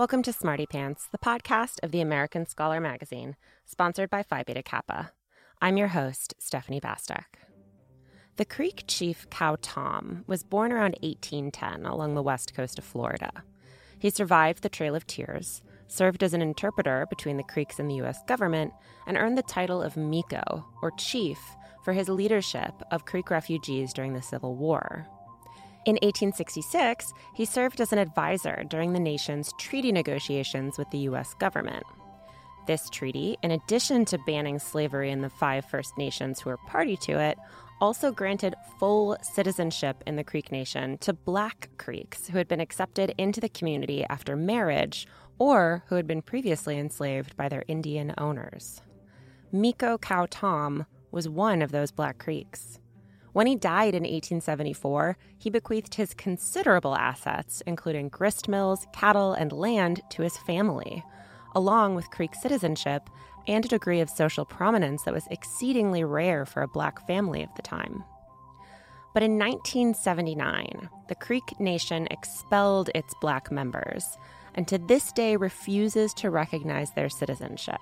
Welcome to Smarty Pants, the podcast of the American Scholar magazine, sponsored by Phi Beta Kappa. I'm your host, Stephanie Bastek. The Creek chief Cow Tom was born around 1810 along the west coast of Florida. He survived the Trail of Tears, served as an interpreter between the Creeks and the U.S. government, and earned the title of Miko, or Chief, for his leadership of Creek refugees during the Civil War. In 1866, he served as an advisor during the nation's treaty negotiations with the U.S. government. This treaty, in addition to banning slavery in the five First Nations who were party to it, also granted full citizenship in the Creek Nation to Black Creeks who had been accepted into the community after marriage or who had been previously enslaved by their Indian owners. Miko Cow Tom was one of those Black Creeks. When he died in 1874, he bequeathed his considerable assets, including grist mills, cattle, and land, to his family, along with Creek citizenship and a degree of social prominence that was exceedingly rare for a black family of the time. But in 1979, the Creek Nation expelled its black members and to this day refuses to recognize their citizenship.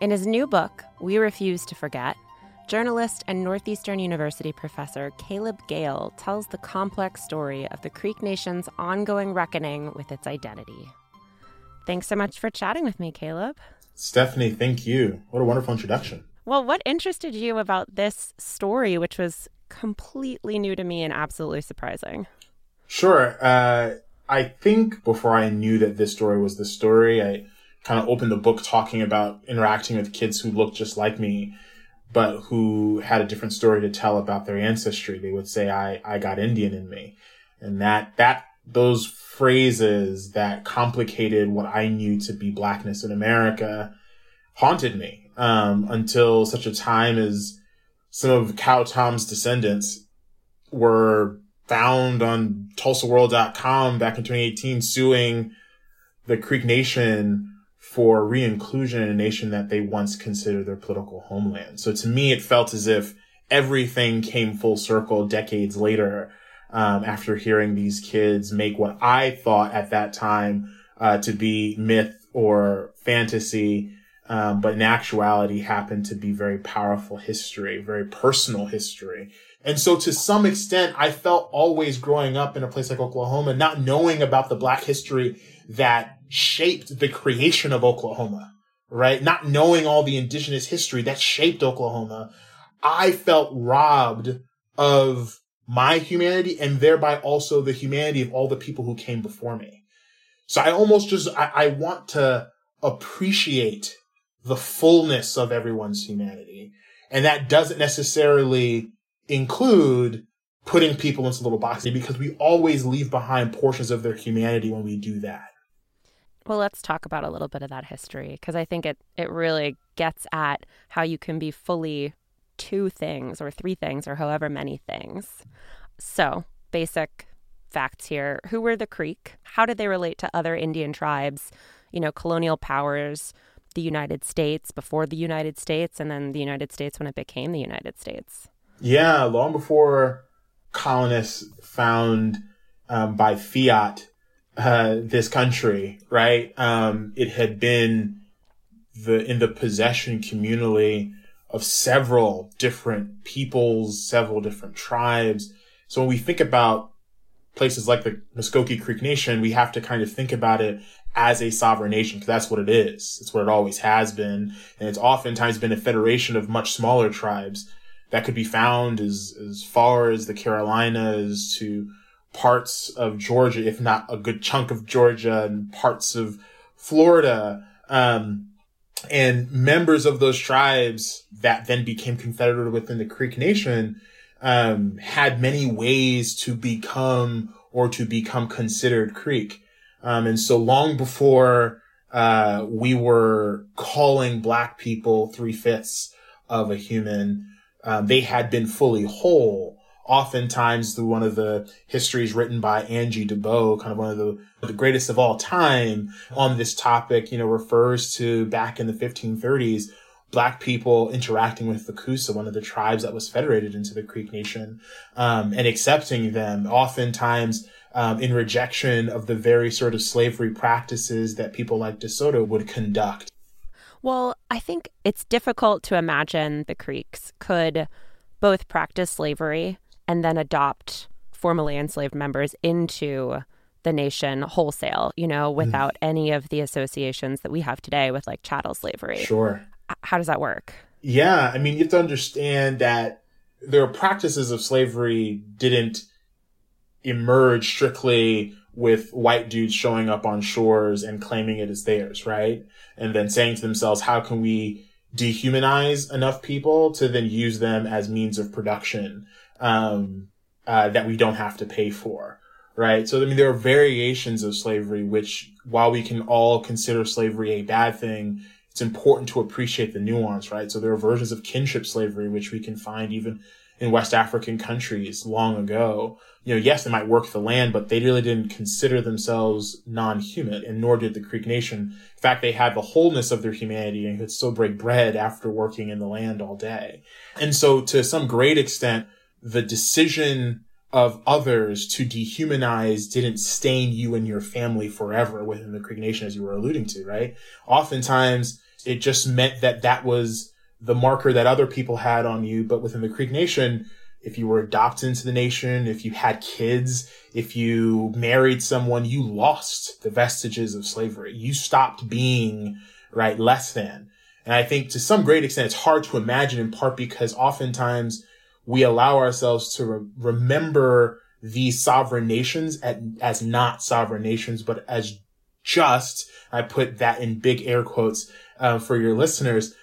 In his new book, We Refuse to Forget, Journalist and Northeastern University professor Caleb Gayle tells the complex story of the Creek Nation's ongoing reckoning with its identity. Thanks so much for chatting with me, Caleb. Stephanie, thank you. What a wonderful introduction. Well, what interested you about this story, which was completely new to me and absolutely surprising? Sure. Uh, I think before I knew that this story was the story, I kind of opened the book talking about interacting with kids who looked just like me but who had a different story to tell about their ancestry. They would say, I, I got Indian in me. And that, that, those phrases that complicated what I knew to be blackness in America haunted me, um, until such a time as some of Cow Tom's descendants were found on TulsaWorld.com back in 2018 suing the Creek Nation for re-inclusion in a nation that they once considered their political homeland. So to me, it felt as if everything came full circle decades later, um, after hearing these kids make what I thought at that time, uh, to be myth or fantasy, um, but in actuality happened to be very powerful history, very personal history. And so to some extent, I felt always growing up in a place like Oklahoma, not knowing about the black history that shaped the creation of Oklahoma, right? Not knowing all the indigenous history that shaped Oklahoma, I felt robbed of my humanity and thereby also the humanity of all the people who came before me. So I almost just, I, I want to appreciate the fullness of everyone's humanity. And that doesn't necessarily include putting people into little boxes because we always leave behind portions of their humanity when we do that. Well, let's talk about a little bit of that history because I think it, it really gets at how you can be fully two things or three things or however many things. So, basic facts here. Who were the Creek? How did they relate to other Indian tribes? You know, colonial powers, the United States before the United States, and then the United States when it became the United States. Yeah, long before colonists found um, by fiat uh, this country, right? Um, it had been the in the possession communally of several different peoples, several different tribes. So when we think about places like the Muscogee Creek Nation, we have to kind of think about it as a sovereign nation because that's what it is. It's what it always has been. And it's oftentimes been a federation of much smaller tribes that could be found as, as far as the Carolinas to parts of Georgia, if not a good chunk of Georgia and parts of Florida. Um, and members of those tribes that then became confederate within the Creek Nation um, had many ways to become or to become considered Creek. Um, and so long before uh, we were calling black people three fifths of a human, um, they had been fully whole oftentimes through one of the histories written by Angie Debo, kind of one of the, the greatest of all time on this topic, you know, refers to back in the 1530s, black people interacting with the Coosa, one of the tribes that was federated into the Creek Nation, um, and accepting them. Oftentimes, um, in rejection of the very sort of slavery practices that people like De Soto would conduct. Well, I think it's difficult to imagine the Creeks could both practice slavery and then adopt formerly enslaved members into the nation wholesale, you know, mm-hmm. without mm. any of the associations that we have today with like chattel slavery. Sure. How does that work? Yeah. I mean, you have to understand that their practices of slavery didn't emerge strictly with white dudes showing up on shores and claiming it as theirs, right? And then saying to themselves, how can we dehumanize enough people to then use them as means of production um, uh, that we don't have to pay for, right? So, I mean, there are variations of slavery, which while we can all consider slavery a bad thing, it's important to appreciate the nuance, right? So there are versions of kinship slavery, which we can find even in West African countries long ago. You know, yes, they might work the land, but they really didn't consider themselves non-human, and nor did the Creek Nation. In fact, they had the wholeness of their humanity and could still break bread after working in the land all day. And so to some great extent, the decision of others to dehumanize didn't stain you and your family forever within the Creek Nation, as you were alluding to, right? Oftentimes, it just meant that that was the marker that other people had on you. But within the Creek Nation, if you were adopted into the nation, if you had kids, if you married someone, you lost the vestiges of slavery. You stopped being, right, less than. And I think to some great extent, it's hard to imagine in part because oftentimes we allow ourselves to re- remember these sovereign nations at, as not sovereign nations, but as just, I put that in big air quotes, uh, for your listeners,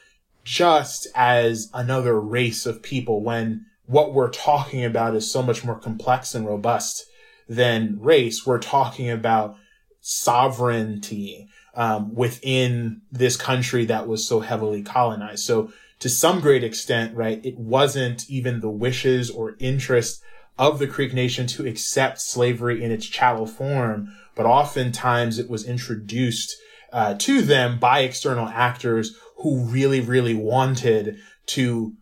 just as another race of people when what we're talking about is so much more complex and robust than race. We're talking about sovereignty um, within this country that was so heavily colonized. So to some great extent, right, it wasn't even the wishes or interest of the Creek Nation to accept slavery in its chattel form, but oftentimes it was introduced uh, to them by external actors who really, really wanted to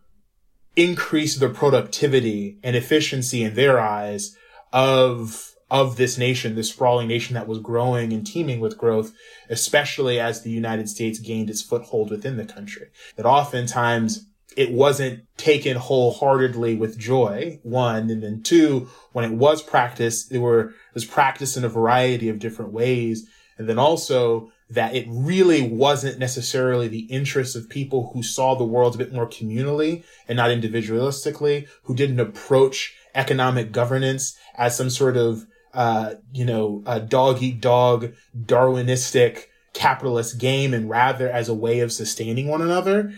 increase the productivity and efficiency in their eyes of of this nation, this sprawling nation that was growing and teeming with growth, especially as the United States gained its foothold within the country. That oftentimes it wasn't taken wholeheartedly with joy, one, and then two, when it was practiced, it were, it was practiced in a variety of different ways. And then also that it really wasn't necessarily the interests of people who saw the world a bit more communally and not individualistically, who didn't approach economic governance as some sort of, uh, you know, a dog eat dog, Darwinistic capitalist game and rather as a way of sustaining one another.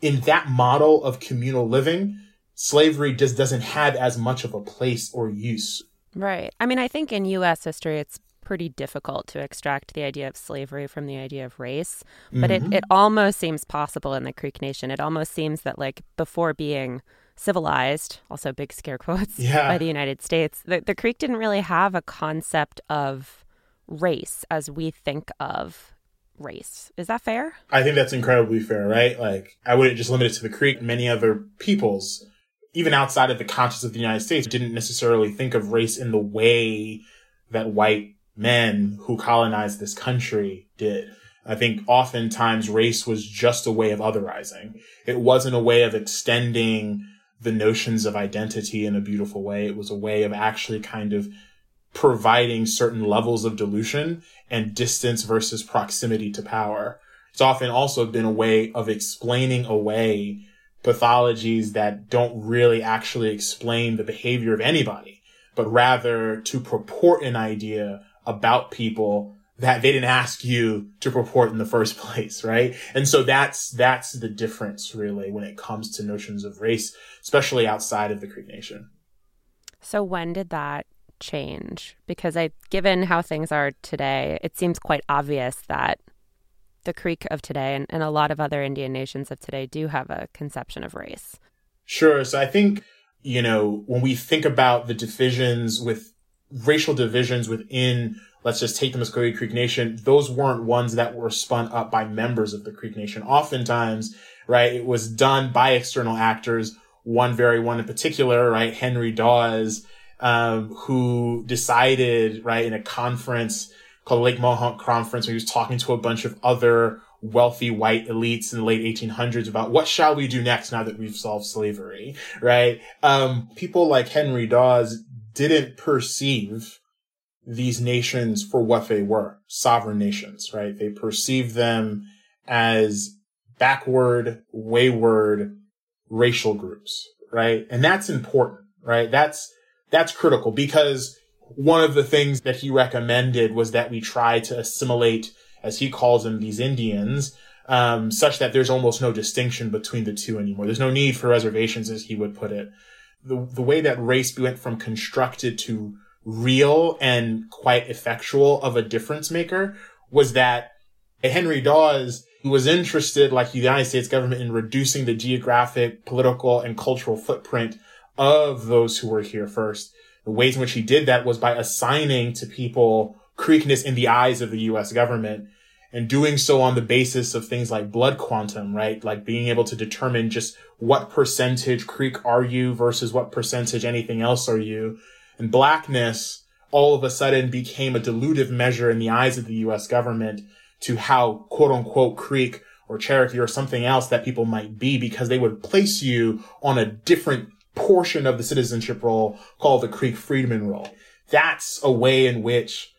In that model of communal living, slavery just doesn't have as much of a place or use. Right. I mean, I think in U.S. history, it's pretty difficult to extract the idea of slavery from the idea of race. But mm-hmm. it, it almost seems possible in the Creek Nation. It almost seems that, like, before being civilized, also big scare quotes, yeah. by the United States, the, the Creek didn't really have a concept of race as we think of race. Is that fair? I think that's incredibly fair, right? Like, I wouldn't just limit it to the Creek. Many other peoples, even outside of the conscience of the United States, didn't necessarily think of race in the way that white men who colonized this country did. I think oftentimes race was just a way of otherizing. It wasn't a way of extending the notions of identity in a beautiful way. It was a way of actually kind of providing certain levels of dilution and distance versus proximity to power. It's often also been a way of explaining away pathologies that don't really actually explain the behavior of anybody, but rather to purport an idea about people that they didn't ask you to report in the first place, right? And so that's, that's the difference really when it comes to notions of race, especially outside of the Creek Nation. So when did that change? Because I, given how things are today, it seems quite obvious that the Creek of today and, and a lot of other Indian nations of today do have a conception of race. Sure. So I think, you know, when we think about the divisions with racial divisions within, let's just take the Muscogee Creek Nation, those weren't ones that were spun up by members of the Creek Nation. Oftentimes, right, it was done by external actors. One very one in particular, right, Henry Dawes, um, who decided, right, in a conference called Lake Mohonk Conference, where he was talking to a bunch of other wealthy white elites in the late 1800s about what shall we do next now that we've solved slavery, right? Um, people like Henry Dawes didn't perceive these nations for what they were, sovereign nations, right? They perceived them as backward, wayward racial groups, right? And that's important, right? That's, that's critical because one of the things that he recommended was that we try to assimilate, as he calls them, these Indians, um, such that there's almost no distinction between the two anymore. There's no need for reservations, as he would put it. The, the way that race went from constructed to real and quite effectual of a difference maker was that Henry Dawes was interested, like the United States government, in reducing the geographic, political, and cultural footprint of those who were here first. The ways in which he did that was by assigning to people Creekness in the eyes of the U.S. government and doing so on the basis of things like blood quantum, right? Like being able to determine just what percentage Creek are you versus what percentage anything else are you. And blackness all of a sudden became a dilutive measure in the eyes of the U.S. government to how quote unquote Creek or Cherokee or something else that people might be because they would place you on a different portion of the citizenship roll called the Creek Freedman roll. That's a way in which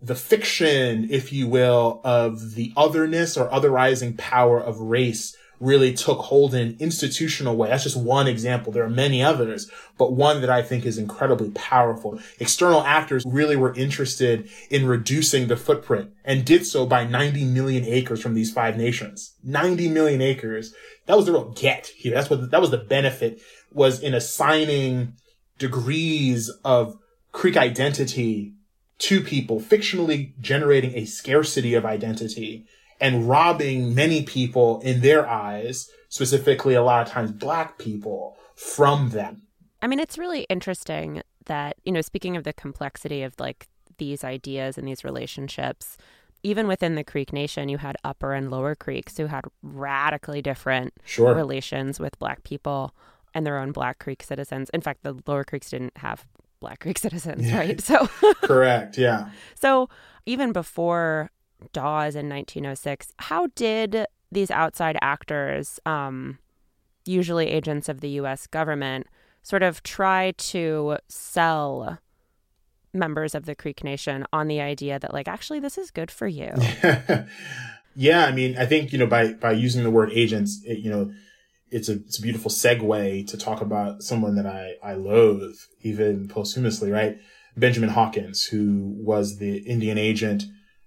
the fiction, if you will, of the otherness or otherizing power of race really took hold in an institutional way. That's just one example. There are many others, but one that I think is incredibly powerful. External actors really were interested in reducing the footprint and did so by 90 million acres from these five nations. 90 million acres. That was the real get here. That's what, that was the benefit was in assigning degrees of Creek identity to people, fictionally generating a scarcity of identity and robbing many people in their eyes, specifically a lot of times black people, from them. I mean, it's really interesting that, you know, speaking of the complexity of like these ideas and these relationships, even within the Creek Nation, you had Upper and Lower Creeks who had radically different sure. relations with Black people and their own Black Creek citizens. In fact, the Lower Creeks didn't have Black Creek citizens, right? So, correct, yeah. So, even before Dawes in 1906. How did these outside actors, um, usually agents of the U.S. government, sort of try to sell members of the Creek Nation on the idea that, like, actually, this is good for you? yeah, I mean, I think you know by by using the word agents, it, you know. It's a, it's a beautiful segue to talk about someone that I, I loathe, even posthumously, right? Benjamin Hawkins, who was the Indian agent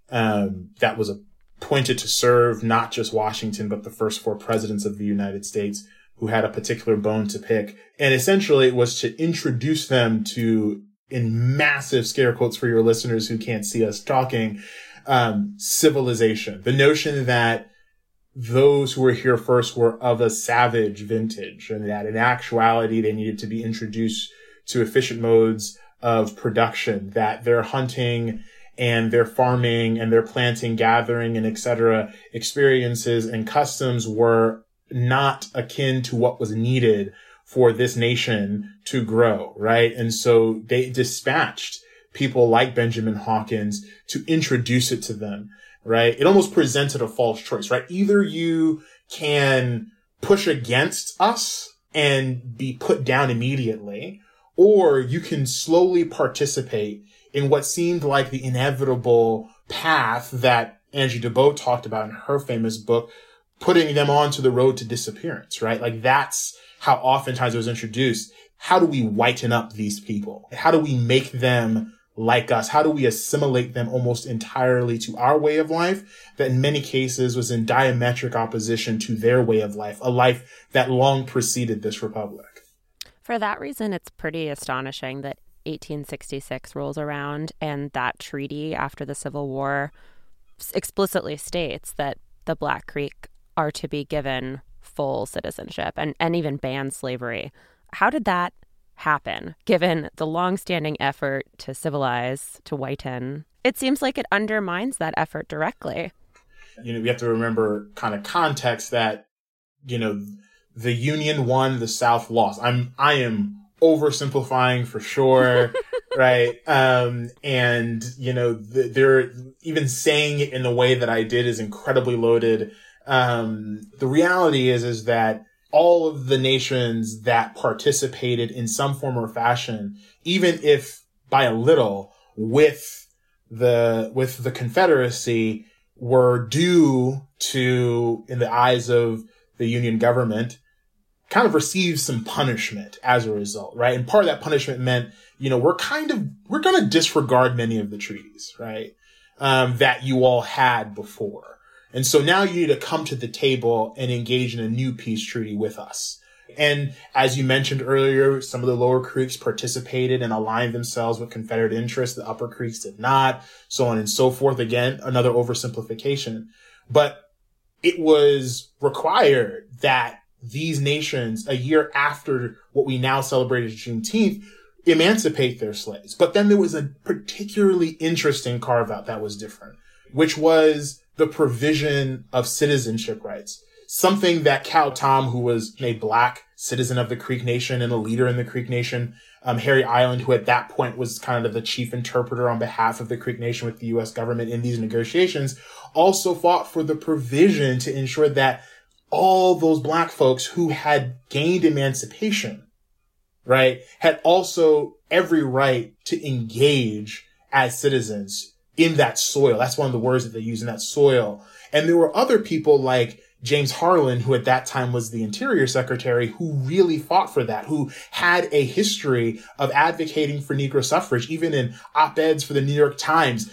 um, that was appointed to serve not just Washington, but the first four presidents of the United States who had a particular bone to pick. And essentially it was to introduce them to, in massive scare quotes for your listeners who can't see us talking, um, civilization. The notion that those who were here first were of a savage vintage and that in actuality they needed to be introduced to efficient modes of production, that their hunting and their farming and their planting, gathering, and etc. experiences and customs were not akin to what was needed for this nation to grow, right? And so they dispatched people like Benjamin Hawkins to introduce it to them, right? It almost presented a false choice, right? Either you can push against us and be put down immediately, or you can slowly participate in what seemed like the inevitable path that Angie Debo talked about in her famous book, putting them onto the road to disappearance, right? Like that's how oftentimes it was introduced. How do we whiten up these people? How do we make them like us? How do we assimilate them almost entirely to our way of life that in many cases was in diametric opposition to their way of life, a life that long preceded this republic? For that reason, it's pretty astonishing that 1866 rolls around and that treaty after the Civil War explicitly states that the Black Creek are to be given full citizenship and, and even ban slavery. How did that happen, given the longstanding effort to civilize, to whiten? It seems like it undermines that effort directly. You know, we have to remember kind of context that, you know, the Union won, the South lost. I'm, I am oversimplifying for sure. right. Um, and you know, th- they're even saying it in the way that I did is incredibly loaded. Um, the reality is, is that all of the nations that participated in some form or fashion, even if by a little with the, with the Confederacy were due to, in the eyes of the Union government, kind of received some punishment as a result, right? And part of that punishment meant, you know, we're kind of, we're going to disregard many of the treaties, right? Um, that you all had before. And so now you need to come to the table and engage in a new peace treaty with us. And as you mentioned earlier, some of the lower creeks participated and aligned themselves with Confederate interests. The upper creeks did not, so on and so forth. Again, another oversimplification, but it was required that these nations a year after what we now celebrate as Juneteenth emancipate their slaves. But then there was a particularly interesting carve out that was different, which was the provision of citizenship rights. Something that Cow Tom, who was a black citizen of the Creek Nation and a leader in the Creek Nation, um, Harry Island, who at that point was kind of the chief interpreter on behalf of the Creek Nation with the U.S. government in these negotiations, also fought for the provision to ensure that all those black folks who had gained emancipation, right, had also every right to engage as citizens in that soil. That's one of the words that they use in that soil. And there were other people like James Harlan, who at that time was the interior secretary, who really fought for that, who had a history of advocating for Negro suffrage, even in op-eds for the New York Times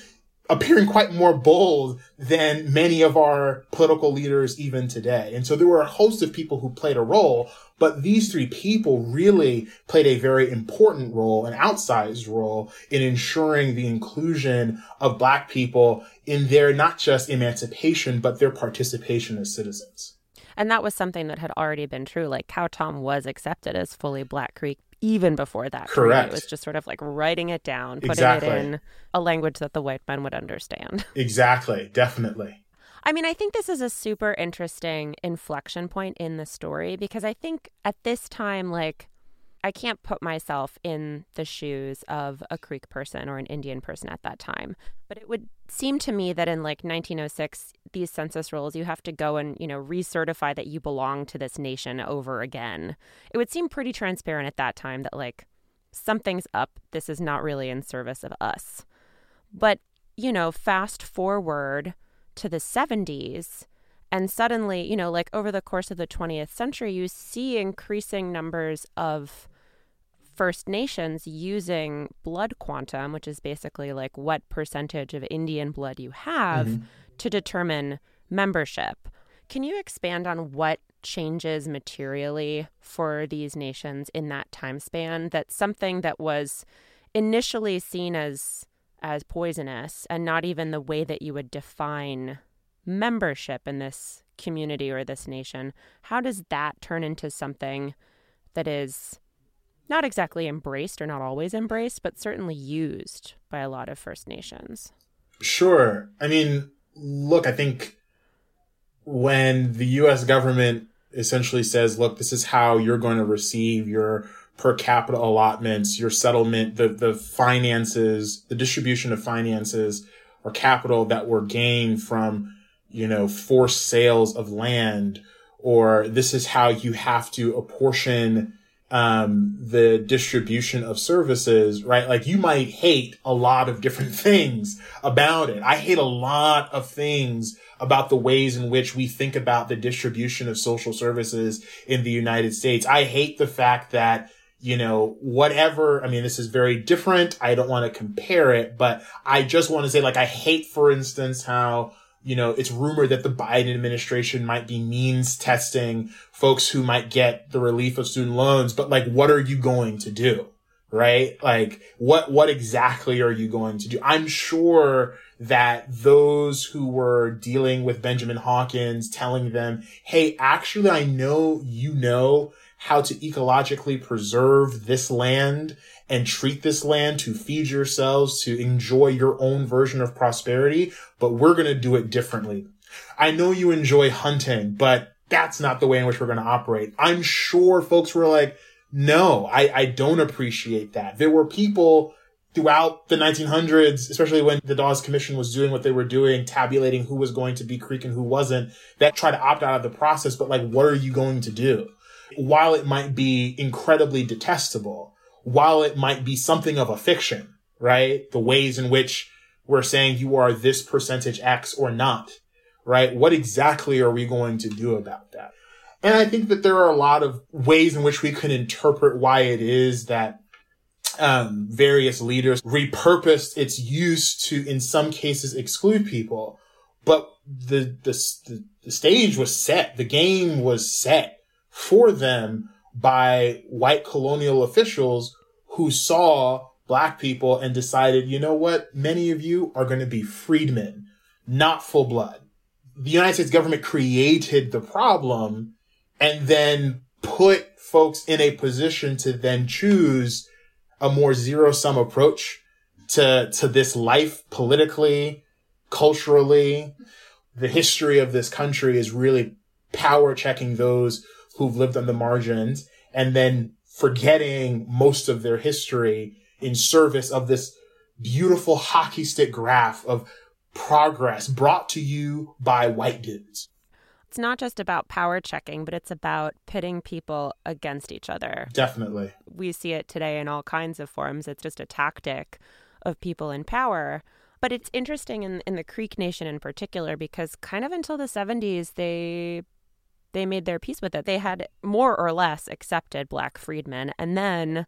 appearing quite more bold than many of our political leaders even today. And so there were a host of people who played a role, but these three people really played a very important role, an outsized role in ensuring the inclusion of black people in their not just emancipation, but their participation as citizens. And that was something that had already been true. Like Cow Tom was accepted as fully Black Creek even before that. Correct. It was just sort of like writing it down, putting exactly. it in a language that the white men would understand. Exactly. Definitely. I mean, I think this is a super interesting inflection point in the story because I think at this time, like, I can't put myself in the shoes of a Creek person or an Indian person at that time. But it would seem to me that in like 1906, these census rolls, you have to go and, you know, recertify that you belong to this nation over again. It would seem pretty transparent at that time that like something's up. This is not really in service of us. But, you know, fast forward to the 70s, and suddenly, you know, like over the course of the 20th century, you see increasing numbers of First Nations using blood quantum, which is basically like what percentage of Indian blood you have, mm-hmm. to determine membership. Can you expand on what changes materially for these nations in that time span? That's something that was initially seen as as poisonous and not even the way that you would define membership in this community or this nation. How does that turn into something that is not exactly embraced or not always embraced, but certainly used by a lot of First Nations. Sure. I mean, look, I think when the US government essentially says, look, this is how you're going to receive your per capita allotments, your settlement, the, the finances, the distribution of finances or capital that were gained from, you know, forced sales of land, or this is how you have to apportion um, the distribution of services, right? Like you might hate a lot of different things about it. I hate a lot of things about the ways in which we think about the distribution of social services in the United States. I hate the fact that you know, whatever. I mean, this is very different. I don't want to compare it, but I just want to say, like, I hate, for instance, how you know, it's rumored that the Biden administration might be means testing folks who might get the relief of student loans, but like, what are you going to do? Right? Like, what, what exactly are you going to do? I'm sure that those who were dealing with Benjamin Hawkins telling them, Hey, actually, I know you know how to ecologically preserve this land and treat this land to feed yourselves, to enjoy your own version of prosperity, but we're going to do it differently. I know you enjoy hunting, but that's not the way in which we're going to operate. I'm sure folks were like, No, I, I don't appreciate that. There were people throughout the 1900s, especially when the Dawes Commission was doing what they were doing, tabulating who was going to be Creek and who wasn't, that tried to opt out of the process. But like, what are you going to do? While it might be incredibly detestable, while it might be something of a fiction, right? The ways in which we're saying you are this percentage X or not, right? What exactly are we going to do about that? And I think that there are a lot of ways in which we can interpret why it is that um, various leaders repurposed its use to, in some cases, exclude people. But the, the, the stage was set. The game was set for them by white colonial officials who saw black people and decided, you know what? Many of you are going to be freedmen, not full blood. The United States government created the problem and then put folks in a position to then choose a more zero sum approach to, to this life politically, culturally. The history of this country is really power checking those who've lived on the margins and then forgetting most of their history in service of this beautiful hockey stick graph of progress brought to you by white dudes it's not just about power checking, but it's about pitting people against each other. Definitely. We see it today in all kinds of forms. It's just a tactic of people in power. But it's interesting in, in the Creek Nation in particular because kind of until the 70s, they they made their peace with it. They had more or less accepted black freedmen. And then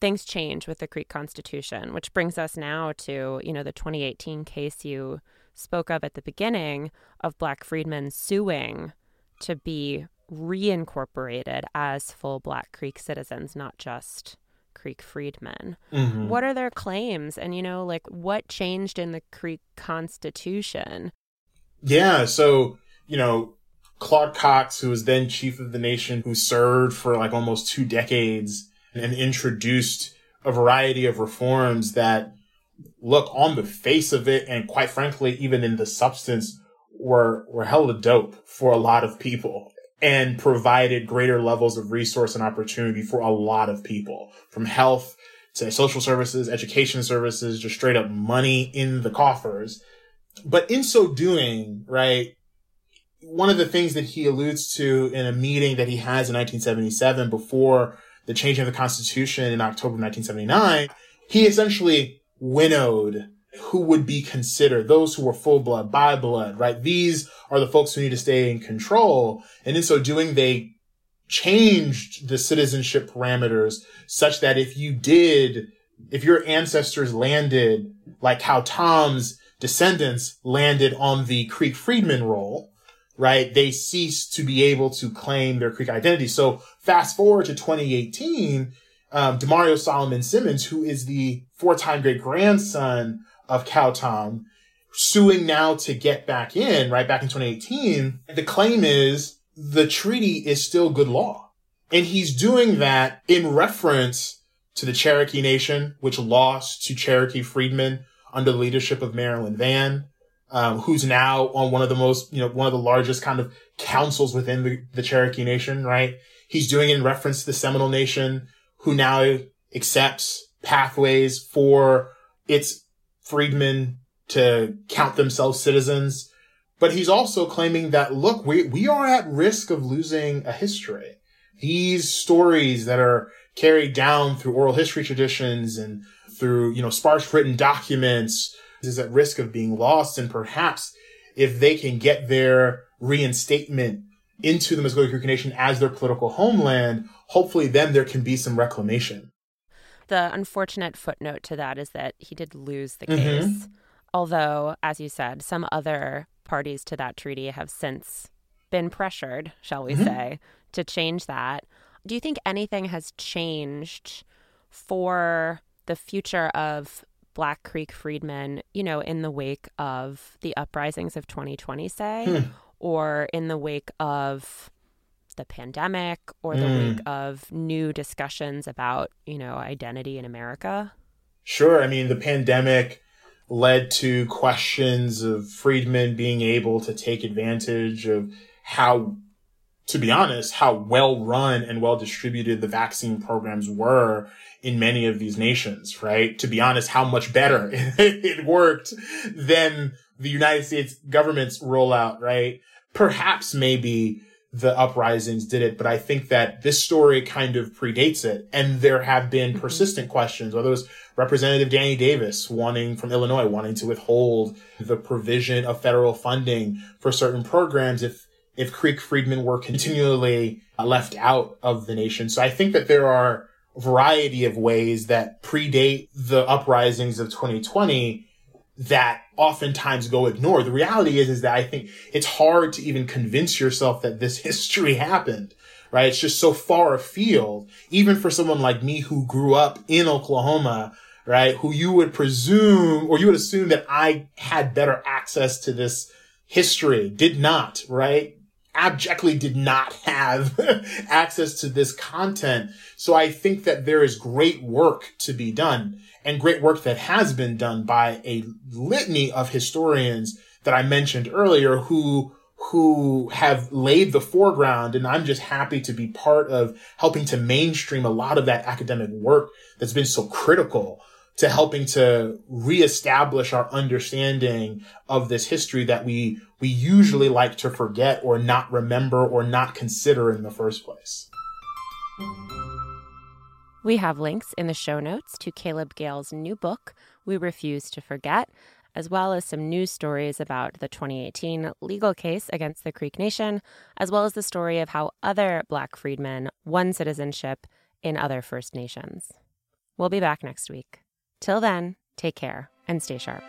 things change with the Creek Constitution, which brings us now to, you know, the 2018 case you spoke of at the beginning of Black freedmen suing to be reincorporated as full Black Creek citizens, not just Creek freedmen. Mm-hmm. What are their claims? And, you know, like what changed in the Creek Constitution? Yeah. So, you know, Claude Cox, who was then chief of the nation, who served for like almost two decades and introduced a variety of reforms that look on the face of it and quite frankly, even in the substance were, were hella dope for a lot of people and provided greater levels of resource and opportunity for a lot of people from health to social services, education services, just straight up money in the coffers. But in so doing, right, one of the things that he alludes to in a meeting that he has in 1977 before the change of the Constitution in October 1979, he essentially winnowed who would be considered those who were full blood, by blood, right? These are the folks who need to stay in control. And in so doing, they changed the citizenship parameters such that if you did, if your ancestors landed like Cow Tom's descendants landed on the Creek Freedman roll, right? They ceased to be able to claim their Creek identity. So fast forward to 2018, um, Damario Solomon Simmons, who is the four-time great grandson of Cow Tom, suing now to get back in, right back in 2018. The claim is the treaty is still good law. And he's doing that in reference to the Cherokee Nation, which lost to Cherokee freedmen under the leadership of Marilyn Vann, um, who's now on one of the most, you know, one of the largest kind of councils within the, the Cherokee Nation, right? He's doing it in reference to the Seminole Nation, who now accepts pathways for its freedmen to count themselves citizens. But he's also claiming that, look, we, we are at risk of losing a history. These stories that are carried down through oral history traditions and through, you know, sparse written documents is at risk of being lost. And perhaps if they can get their reinstatement into the Muscogee Creek Nation as their political homeland, hopefully then there can be some reclamation. The unfortunate footnote to that is that he did lose the mm-hmm. case. Mm-hmm. Although, as you said, some other parties to that treaty have since been pressured, shall we mm-hmm. say, to change that. Do you think anything has changed for the future of Black Creek freedmen, you know, in the wake of the uprisings of 2020, say, hmm. or in the wake of the pandemic or the mm. wake of new discussions about, you know, identity in America? Sure. I mean, the pandemic led to questions of freedmen being able to take advantage of how to be honest, how well run and well distributed the vaccine programs were in many of these nations, right? To be honest, how much better it worked than the United States government's rollout, right? Perhaps maybe the uprisings did it, but I think that this story kind of predates it. And there have been mm-hmm. persistent questions, whether it was Representative Danny Davis wanting from Illinois, wanting to withhold the provision of federal funding for certain programs if, if Creek freedmen were continually left out of the nation. So I think that there are a variety of ways that predate the uprisings of 2020 that oftentimes go ignored. The reality is, is that I think it's hard to even convince yourself that this history happened, right? It's just so far afield, even for someone like me who grew up in Oklahoma, right? Who you would presume, or you would assume that I had better access to this history, did not, right? Abjectly did not have access to this content. So I think that there is great work to be done and great work that has been done by a litany of historians that I mentioned earlier who who have laid the foreground and I'm just happy to be part of helping to mainstream a lot of that academic work that's been so critical to helping to reestablish our understanding of this history that we we usually like to forget or not remember or not consider in the first place. We have links in the show notes to Caleb Gayle's new book, We Refuse to Forget, as well as some news stories about the 2018 legal case against the Creek Nation, as well as the story of how other Black freedmen won citizenship in other First Nations. We'll be back next week. Till then, take care and stay sharp.